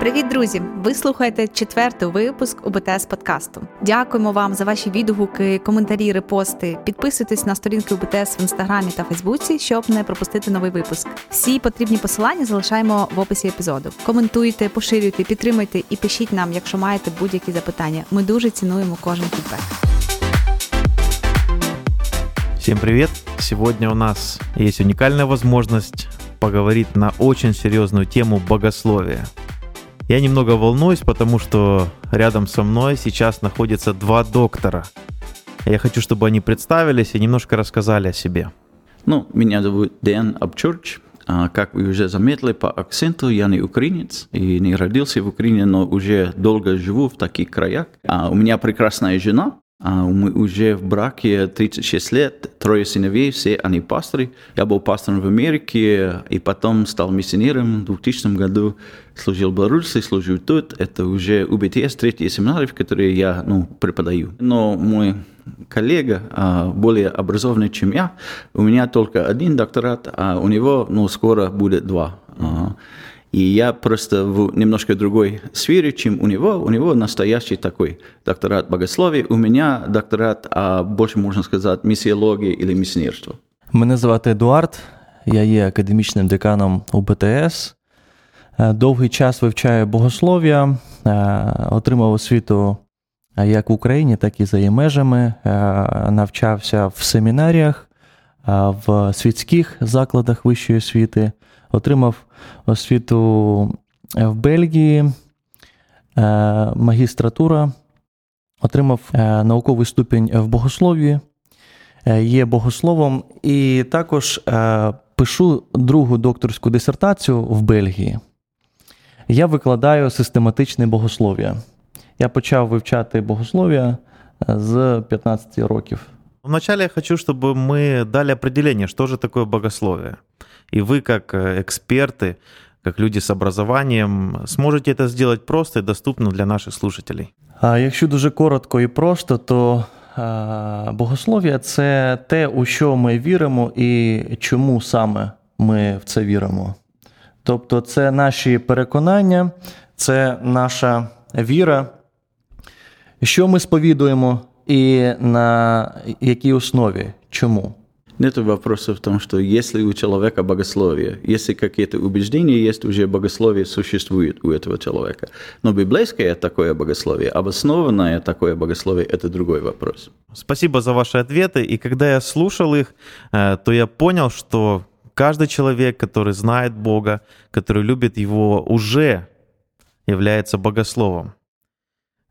Привіт, друзі! Ви слухаєте четвертий випуск УБТС подкасту. Дякуємо вам за ваші відгуки, коментарі, репости. Підписуйтесь на сторінки УБТС в інстаграмі та Фейсбуці, щоб не пропустити новий випуск. Всі потрібні посилання залишаємо в описі епізоду. Коментуйте, поширюйте, підтримуйте і пишіть нам, якщо маєте будь-які запитання. Ми дуже цінуємо кожен фідбек. Всем привет! Сегодня у нас есть уникальная возможность поговорить на очень серьезную тему богословия. Я немного волнуюсь, потому что рядом со мной сейчас находятся два доктора. Я хочу, чтобы они представились и немножко рассказали о себе. Ну, меня зовут Дэн Абчурч. А, Как вы уже заметили по акценту, я не украинец и не родился в Украине, но уже долго живу в таких краях. А У меня прекрасная жена, а мы уже в браке 36 лет, трое сыновей, все они пасторы. Я был пастором в Америке и потом стал миссионером в 2000 году. Служил в Беларуси, служил тут. Это уже УБТС, третий семинар, в который я ну, преподаю. Но мой коллега а, более образованный, чем я. У меня только один докторат, а у него ну, скоро будет два. И я просто в немножко другой сфере, чем у него. У него настоящий такой докторат богословия. У меня докторат, а больше можно сказать, миссиологии или миссионерства. Мене звати Едуард, я є академічним деканом УБТС. Е, Довгий час вивчаю богослов'я, е, отримав освіту е, як в Україні, так і за її межами. Навчався в семінаріях, в світських закладах вищої освіти, отримав освіту в Бельгії, е, магістратура, отримав е, науковий ступінь в богослов'ї е, є богословом, і також е, пишу другу докторську дисертацію в Бельгії. Я викладаю систематичне богослов'я. Я почав вивчати богослов'я е, з 15 років. Вначале я хочу, чтобы мы дали определение, что же такое богословие. И вы, как э, эксперты, как люди с образованием, сможете это сделать просто и доступно для наших слушателей. А якщо дуже коротко і просто, то е, богослов'я це те, у що ми віримо, і чому саме ми в це віримо. Тобто, це наші переконання, це наша віра, що ми сповідуємо, і на якій основі, чому. Нет вопроса в том, что если у человека богословие, если какие-то убеждения есть, уже богословие существует у этого человека. Но библейское такое богословие, обоснованное такое богословие, это другой вопрос. Спасибо за ваши ответы. И когда я слушал их, э, то я понял, что каждый человек, который знает Бога, который любит Его, уже является богословом.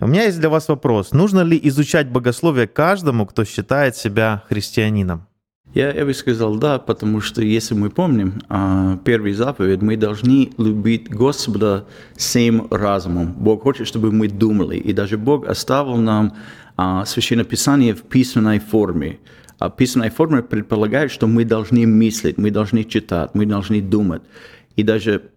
У меня есть для вас вопрос. Нужно ли изучать богословие каждому, кто считает себя христианином? Я, я бы сказал да, потому что если мы помним а, первый заповедь, мы должны любить Господа всем разумом. Бог хочет, чтобы мы думали, и даже Бог оставил нам а, Священное Писание в письменной форме. А письменная форма предполагает, что мы должны мыслить, мы должны читать, мы должны думать. И даже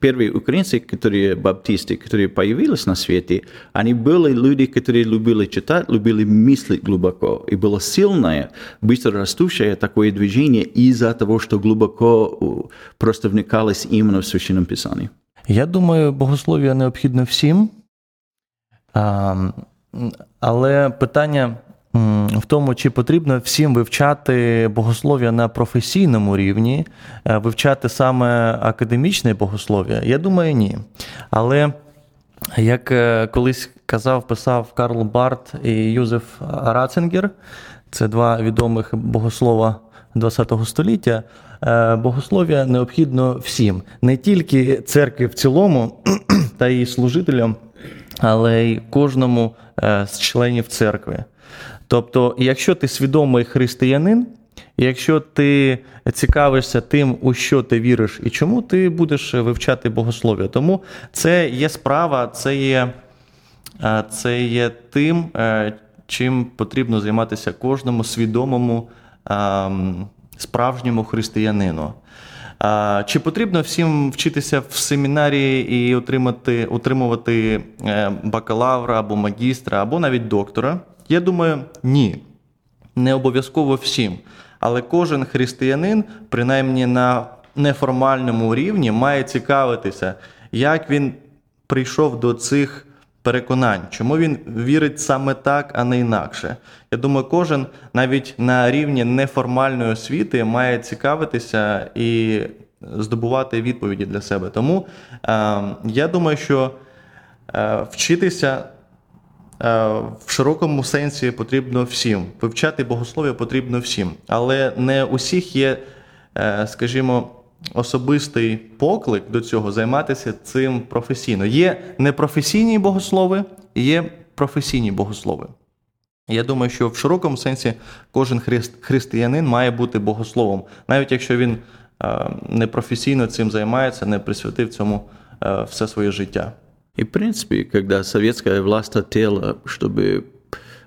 первые украинцы, которые баптисты, которые появились на свете, они были люди, которые любили читать, любили мыслить глубоко. И было сильное, быстро растущее такое движение из-за того, что глубоко э, просто вникалось именно в Священном Писании. Я думаю, богослов'я необхідно всім. А, м, але питання м, в тому, чи потрібно всім вивчати богослов'я на професійному рівні, е, вивчати саме академічне богослов'я. Я думаю, ні. Але як е, колись казав, писав Карл Барт і Юзеф Ратцингер, це два відомих богослова ХХ століття. е, Богослов'я необхідно всім, не тільки церкві в цілому та її служителям, але й кожному з членів церкви. Тобто, якщо ти свідомий християнин, якщо ти цікавишся тим, у що ти віриш і чому, ти будеш вивчати богослов'я. Тому це є справа, це є, е, це є тим, е, чим потрібно займатися кожному свідомому ем, справжньому християнину. Чи потрібно всім вчитися в семінарії і отримати, отримувати е, бакалавра або магістра, або навіть доктора? Я думаю, ні. Не обов'язково всім. Але кожен християнин, принаймні на неформальному рівні, має цікавитися, як він прийшов до цих переконань, чому він вірить саме так, а не інакше. Я думаю, кожен навіть на рівні неформальної освіти має цікавитися і здобувати відповіді для себе. Тому е, я думаю, що е, вчитися. Е, в широкому сенсі потрібно всім. Вивчати богослов'я потрібно всім. Але не усіх є, е, скажімо, особистий поклик до цього займатися цим професійно. Є непрофесійні богослови є професійні богослови. Я думаю, що в широкому сенсі кожен християнин має бути богословом, навіть якщо він е, не професійно цим займається, не присвятив цьому все своє життя. И, в принципе, когда советская власть хотела, чтобы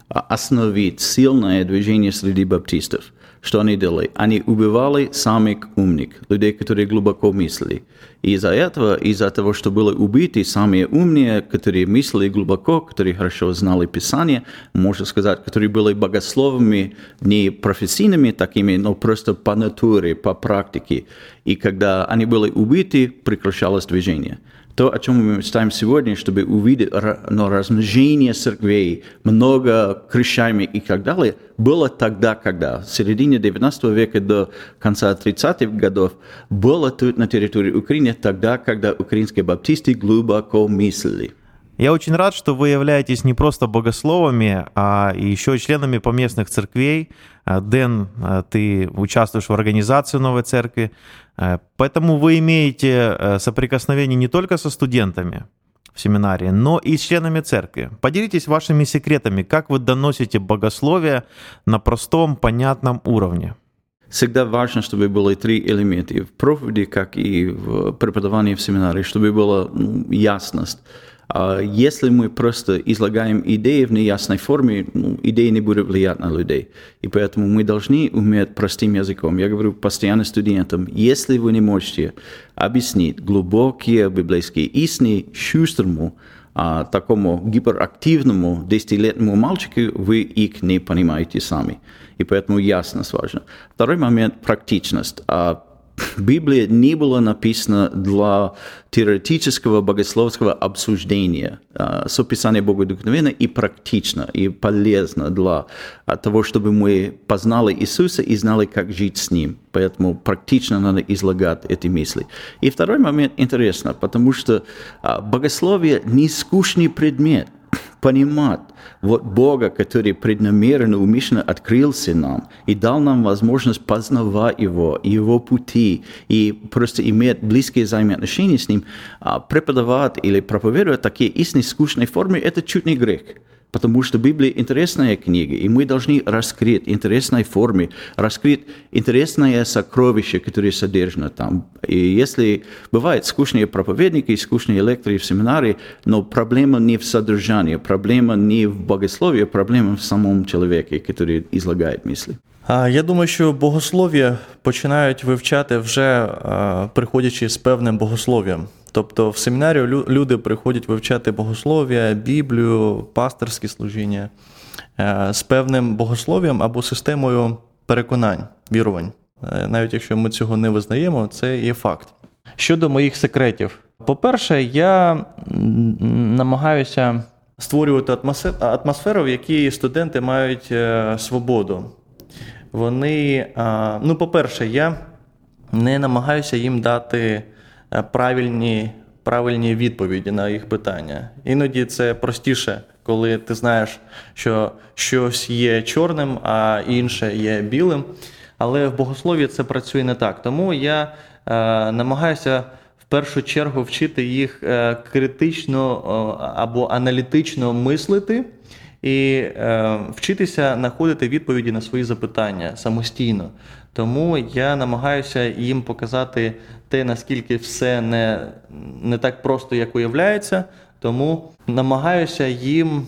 остановить сильное движение среди баптистов, что они делали? Они убивали самых умных, людей, которые глубоко мыслили. И из-за этого, из-за того, что были убиты самые умные, которые мыслили глубоко, которые хорошо знали Писание, можно сказать, которые были богословами, не профессийными такими, но просто по натуре, по практике. И когда они были убиты, прекращалось движение то, о чем мы мечтаем сегодня, чтобы увидеть но размножение церквей, много крещаемых и так далее, было тогда, когда, в середине 19 века до конца 30-х годов, было тут на территории Украины тогда, когда украинские баптисты глубоко мыслили. Я очень рад, что вы являетесь не просто богословами, а еще членами поместных церквей. А, Дэн, а, ты участвуешь в организации новой церкви, а, поэтому вы имеете соприкосновение не только со студентами в семинарии, но и с членами церкви. Поделитесь вашими секретами, как вы доносите богословие на простом, понятном уровне. Всегда важно, чтобы были три элемента в проповеди, как и в преподавании в семинаре, чтобы была ясность если мы просто излагаем идеи в неясной форме, ну, идеи не будут влиять на людей. И поэтому мы должны уметь простым языком. Я говорю постоянно студентам, если вы не можете объяснить глубокие библейские истины шустрому, а, такому гиперактивному десятилетнему мальчику, вы их не понимаете сами. И поэтому ясность важна. Второй момент – практичность. А Библия не была написана для теоретического богословского обсуждения. Сописание богодухновенно и практично, и полезно для того, чтобы мы познали Иисуса и знали, как жить с Ним. Поэтому практично надо излагать эти мысли. И второй момент интересно, потому что богословие не скучный предмет – понимать. Вот Бога, который преднамеренно, умышленно открылся нам и дал нам возможность познавать Его, Его пути и просто иметь близкие взаимоотношения с Ним, а преподавать или проповедовать такие истинные скучные формы – это чуть не грех потому что Библия интересная книга, и мы должны раскрыть интересной форме, раскрыть интересное сокровище, которое содержано там. И если бывают скучные проповедники, скучные лекторы в семинаре, но проблема не в содержании, проблема не в богословии, проблема в самом человеке, который излагает мысли. Я думаю, що богослов'я починають вивчати вже приходячи з певним богослов'ям. Тобто в семінарію люди приходять вивчати богослов'я, Біблію, пасторські служіння е, з певним богослов'ям або системою переконань, вірувань. Е, навіть якщо ми цього не визнаємо, це є факт. Щодо моїх секретів, по-перше, я намагаюся створювати атмосферу, в якій студенти мають е, свободу. Вони, ну, по-перше, я не намагаюся їм дати. Е, правильні правильні відповіді на їх питання. Іноді це простіше, коли ти знаєш, що щось є чорним, а інше є білим. Але в богослові це працює не так. Тому я е, намагаюся в першу чергу вчити їх е, критично або аналітично мислити. І е, вчитися знаходити відповіді на свої запитання самостійно. Тому я намагаюся їм показати те, наскільки все не, не так просто, як уявляється. Тому намагаюся їм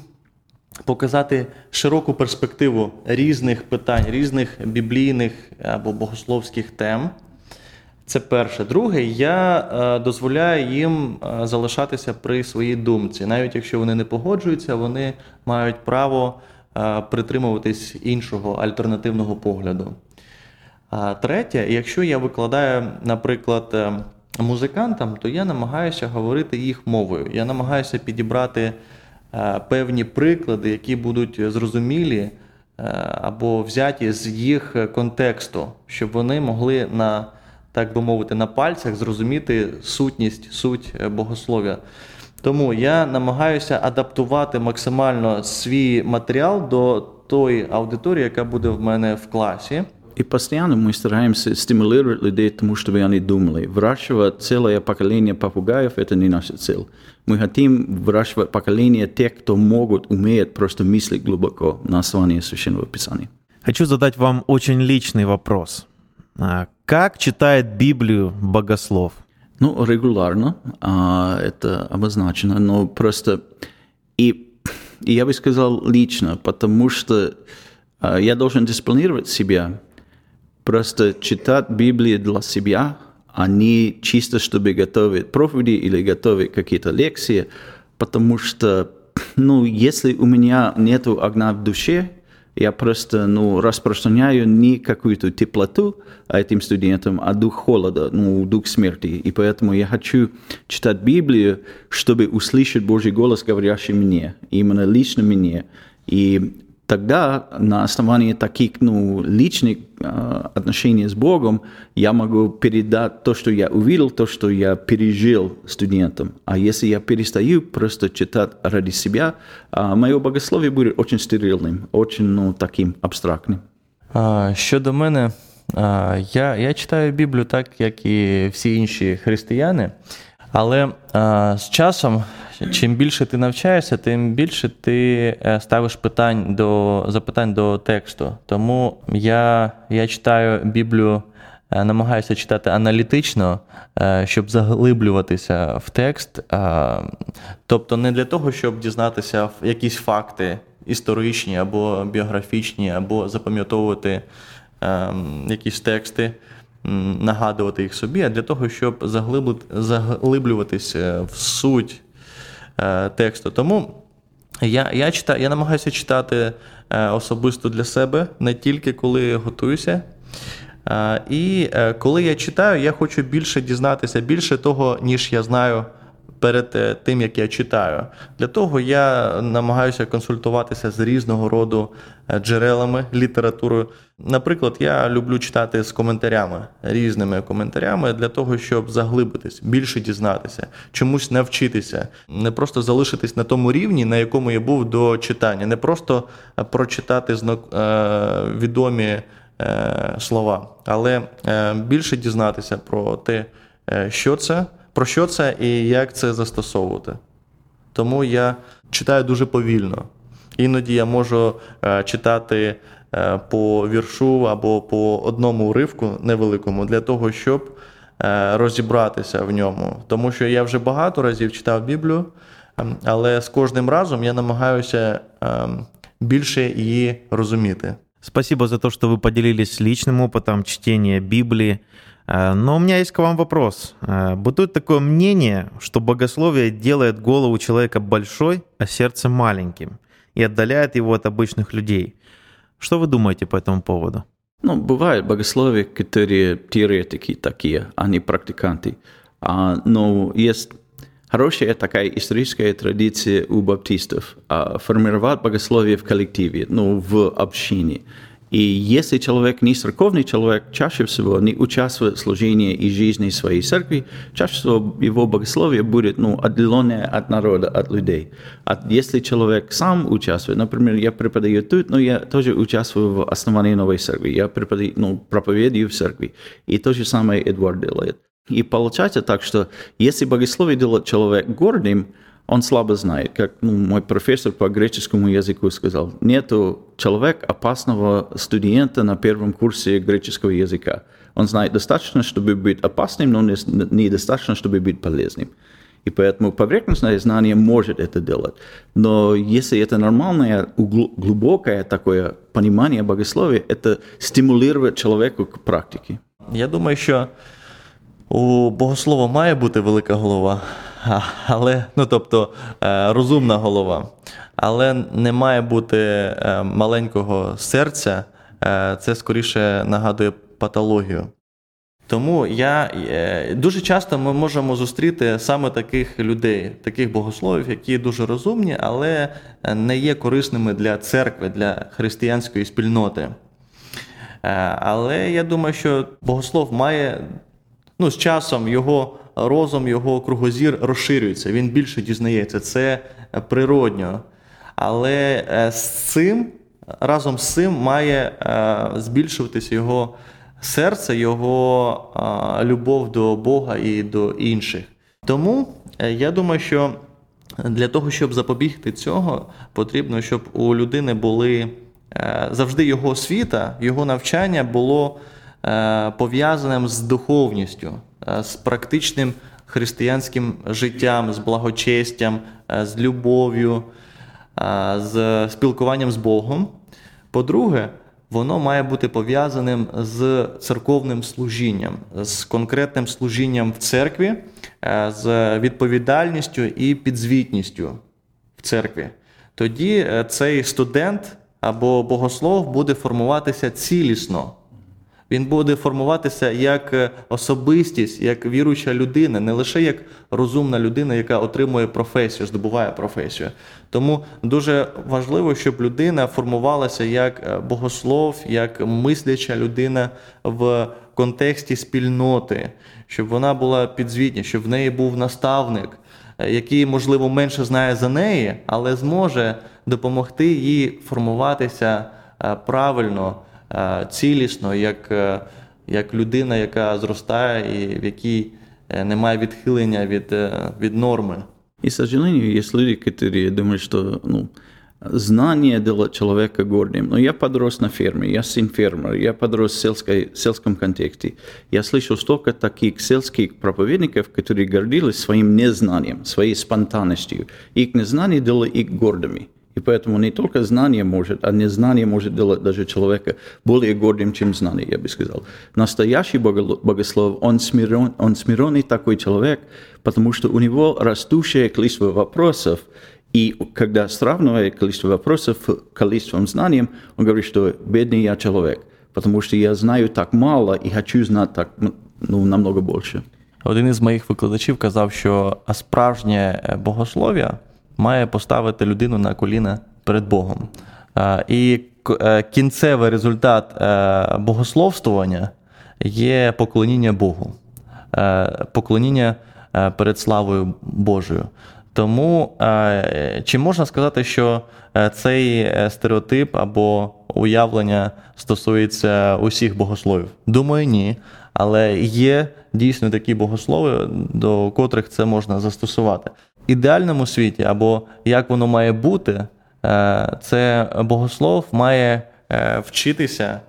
показати широку перспективу різних питань, різних біблійних або богословських тем. Це перше. Друге, я е, дозволяю їм е, залишатися при своїй думці. Навіть якщо вони не погоджуються, вони мають право е, притримуватись іншого альтернативного погляду. Третє, якщо я викладаю, наприклад, музикантам, то я намагаюся говорити їх мовою. Я намагаюся підібрати певні приклади, які будуть зрозумілі або взяті з їх контексту, щоб вони могли на, так би мовити, на пальцях зрозуміти сутність, суть богослов'я. Тому я намагаюся адаптувати максимально свій матеріал до тої аудиторії, яка буде в мене в класі. И постоянно мы стараемся стимулировать людей к тому, чтобы они думали. Выращивать целое поколение попугаев – это не наша цель. Мы хотим выращивать поколение тех, кто могут, умеют просто мыслить глубоко на основании Священного Писания. Хочу задать вам очень личный вопрос. Как читает Библию богослов? Ну, регулярно а, это обозначено, но просто и, и я бы сказал лично, потому что а, я должен дисциплинировать себя, просто читать Библию для себя, а не чисто, чтобы готовить проповеди или готовить какие-то лекции, потому что, ну, если у меня нет огня в душе, я просто ну, распространяю не какую-то теплоту этим студентам, а дух холода, ну, дух смерти. И поэтому я хочу читать Библию, чтобы услышать Божий голос, говорящий мне, именно лично мне. И тогда на основании таких ну, личных э, отношений с Богом я могу передать то, что я увидел, то, что я пережил студентам. А если я перестаю просто читать ради себя, э, мое богословие будет очень стерильным, очень ну, таким абстрактным. А, щодо мене, а, я, я читаю Біблію так, як і всі інші християни. Але а, з часом, чим більше ти навчаєшся, тим більше ти е, ставиш питань до запитань до тексту. Тому я, я читаю Біблію. Е, намагаюся читати аналітично, е, щоб заглиблюватися в текст. Тобто не для того, щоб дізнатися якісь факти історичні або біографічні, або запам'ятовувати ем, якісь тексти нагадувати їх собі, а для того, щоб заглиблюватися в суть е, тексту. Тому я я, читаю, я намагаюся читати е, особисто для себе, не тільки коли готуюся. Е, і коли я читаю, я хочу більше дізнатися, більше того, ніж я знаю перед е, тим, як я читаю. Для того я намагаюся консультуватися з різного роду е, джерелами, літературою. Наприклад, я люблю читати з коментарями, різними коментарями для того, щоб заглибитись, більше дізнатися, чомусь навчитися, не просто залишитись на тому рівні, на якому я був до читання, не просто е, прочитати відомі слова, але більше дізнатися про те, що це про що це і як це застосовувати. Тому я читаю дуже повільно. Іноді я можу е, читати е, по віршу або по одному уривку невеликому для того, щоб е, розібратися в ньому. Тому що я вже багато разів читав Біблію, ем, але з кожним разом я намагаюся ем, більше її розуміти. Спасибо за то, что вы поделились личным опытом чтения Библии. Э, но у меня есть к вам вопрос. Э, бытует такое мнение, что богословие делает голову человека большой, а сердце маленьким и отдаляет его от обычных людей. Что вы думаете по этому поводу? Ну, бывают богословия, которые теоретики такие, а не практиканты. А, но есть хорошая такая историческая традиция у баптистов а, формировать богословие в коллективе, ну, в общине. И если человек не церковный человек, чаще всего не участвует в служении и жизни своей церкви, чаще всего его богословие будет ну, отделенное от народа, от людей. А если человек сам участвует, например, я преподаю тут, но я тоже участвую в основании новой церкви, я преподаю, ну, проповедую в церкви, и то же самое Эдвард делает. И получается так, что если богословие делает человека гордым, он слабо знает. Как ну, мой профессор по греческому языку сказал, нету человека опасного студента на первом курсе греческого языка. Он знает достаточно, чтобы быть опасным, но недостаточно, чтобы быть полезным. И поэтому поверхностное знание может это делать. Но если это нормальное, глубокое такое понимание богословия, это стимулирует человека к практике. Я думаю, що у богослова має бути велика голова. але ну тобто е, розумна голова. Але не має бути е, маленького серця, е, це скоріше нагадує патологію. Тому я дуже часто ми можемо зустріти саме таких людей, таких богословів, які дуже розумні, але не є корисними для церкви, для християнської спільноти. Але я думаю, що богослов має ну, з часом його розум, його кругозір розширюється, він більше дізнається, це природньо. Але е, з цим, разом з цим має збільшуватися його серце, його любов до Бога і до інших. Тому е, я думаю, що для того, щоб запобігти цього, потрібно, щоб у людини були е, завжди його освіта, його навчання було е, пов'язаним з духовністю, з практичним християнським життям, з благочестям, з любов'ю, з спілкуванням з Богом. По-друге, воно має бути пов'язаним з церковним служінням, з конкретним служінням в церкві, е, з відповідальністю і підзвітністю в церкві. Тоді е, цей студент або богослов буде формуватися цілісно. Він буде формуватися як е, особистість, як віруюча людина, не лише як розумна людина, яка отримує професію, здобуває професію. Тому дуже важливо, щоб людина формувалася як е, богослов, як мисляча людина в контексті спільноти, щоб вона була підзвітня, щоб в неї був наставник, е, який, можливо, менше знає за неї, але зможе допомогти їй формуватися правильно. цілісно, як, як людина, яка зростає і в якій немає відхилення від, від норми. И, к сожалению, есть люди, которые думают, что ну, знание делает человека гордым. Но я подрос на ферме, я сын фермера, я подрос в сельской, сельском контексте. Я слышал столько таких сельских проповедников, которые гордились своим незнанием, своей спонтанностью. Их незнание делало их гордыми. И поэтому не только знание может, а незнание может делать даже человека более гордым, чем знание, я бы сказал. Настоящий богослов, он, смирен, он смиренный такой человек, потому что у него растущее количество вопросов, и когда сравнивает количество вопросов с количеством знаний, он говорит, что бедный я человек, потому что я знаю так мало и хочу знать так, ну, намного больше. Один із моїх викладачів казав, що справжнє богослов'я – має поставити людину на коліна перед Богом. І е, кінцевий результат е, богословствування є поклоніння Богу, е, поклоніння перед славою Божою. Тому чи можна сказати, що цей стереотип або уявлення стосується усіх богословів? Думаю, ні. Але є дійсно такі богослови, до котрих це можна застосувати ідеальному світі, або як воно має бути, е, це богослов має е, вчитися,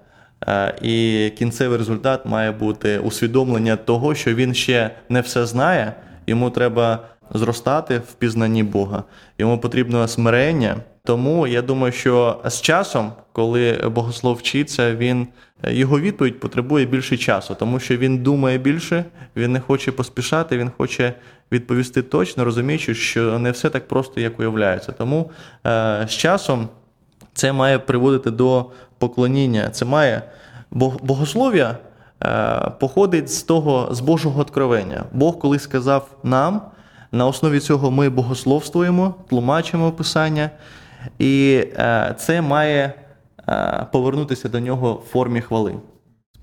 е, і кінцевий результат має бути усвідомлення того, що він ще не все знає, йому треба зростати в пізнанні Бога. Йому потрібно смирення. Тому я думаю, що з часом, коли богослов вчиться, він його відповідь потребує більше часу, тому що він думає більше, він не хоче поспішати, він хоче відповісти точно, розуміючи, що не все так просто, як уявляється. Тому е, з часом це має приводити до поклоніння. Це має богослов'я е, походить з того, з Божого откровення. Бог колись сказав нам. На основі цього ми богословствуємо, тлумачимо Писання, і е, це має е, повернутися до нього в формі хвали.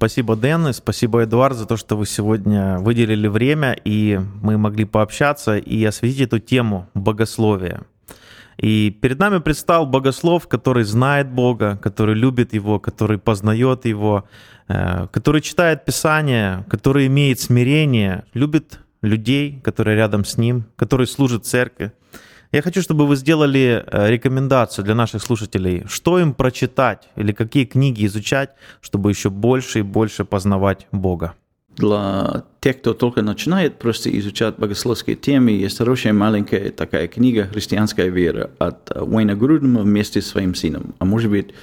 Спасибо, Дэн, и спасибо, Эдуард, за то, что вы сегодня выделили время, и мы могли пообщаться и осветить эту тему богословия. И перед нами предстал богослов, который знает Бога, который любит Его, который познает Его, э, который читает Писание, который имеет смирение, любит людей, которые рядом с Ним, который служит церкви. Я хочу, чтобы вы сделали э, рекомендацию для наших слушателей, что им прочитать или какие книги изучать, чтобы еще больше и больше познавать Бога. Для тех, кто только начинает просто изучать богословские темы, есть хорошая маленькая такая книга «Христианская вера» от Уэйна Грудема вместе с своим сыном. А может быть,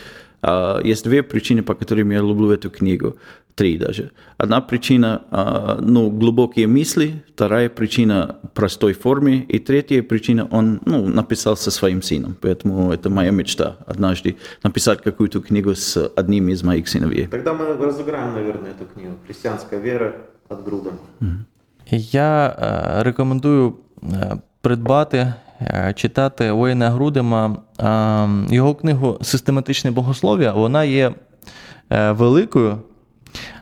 есть две причины, по которым я люблю эту книгу. Три даже. Одна причина, а, ну, глубокие мысли, вторая причина простой форме, и третья причина, он, ну, написал со своим сыном. Поэтому это моя мечта однажды написать какую-то книгу с одним из моих сыновей. Тогда мы разыграем, наверное, эту книгу «Христианская вера от Груда». Я е, рекомендую е, придбати, читати Уейна Грудема. Його книгу Систематичне богослов'я вона є великою,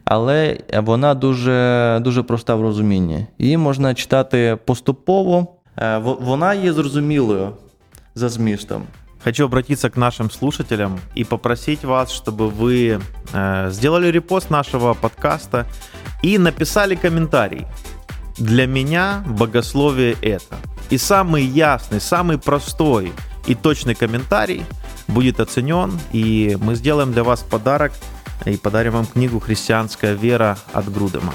але вона дуже, дуже проста в розумінні. Її можна читати поступово. Е, в- Вона є зрозумілою за змістом. Хочу обратиться к нашим слушателям и попросить вас, чтобы вы э, сделали репост нашего подкаста и написали комментарий. Для меня богословие это. И самый ясный, самый простой и точный комментарий будет оценен, и мы сделаем для вас подарок и подарим вам книгу «Христианская вера» от Грудема.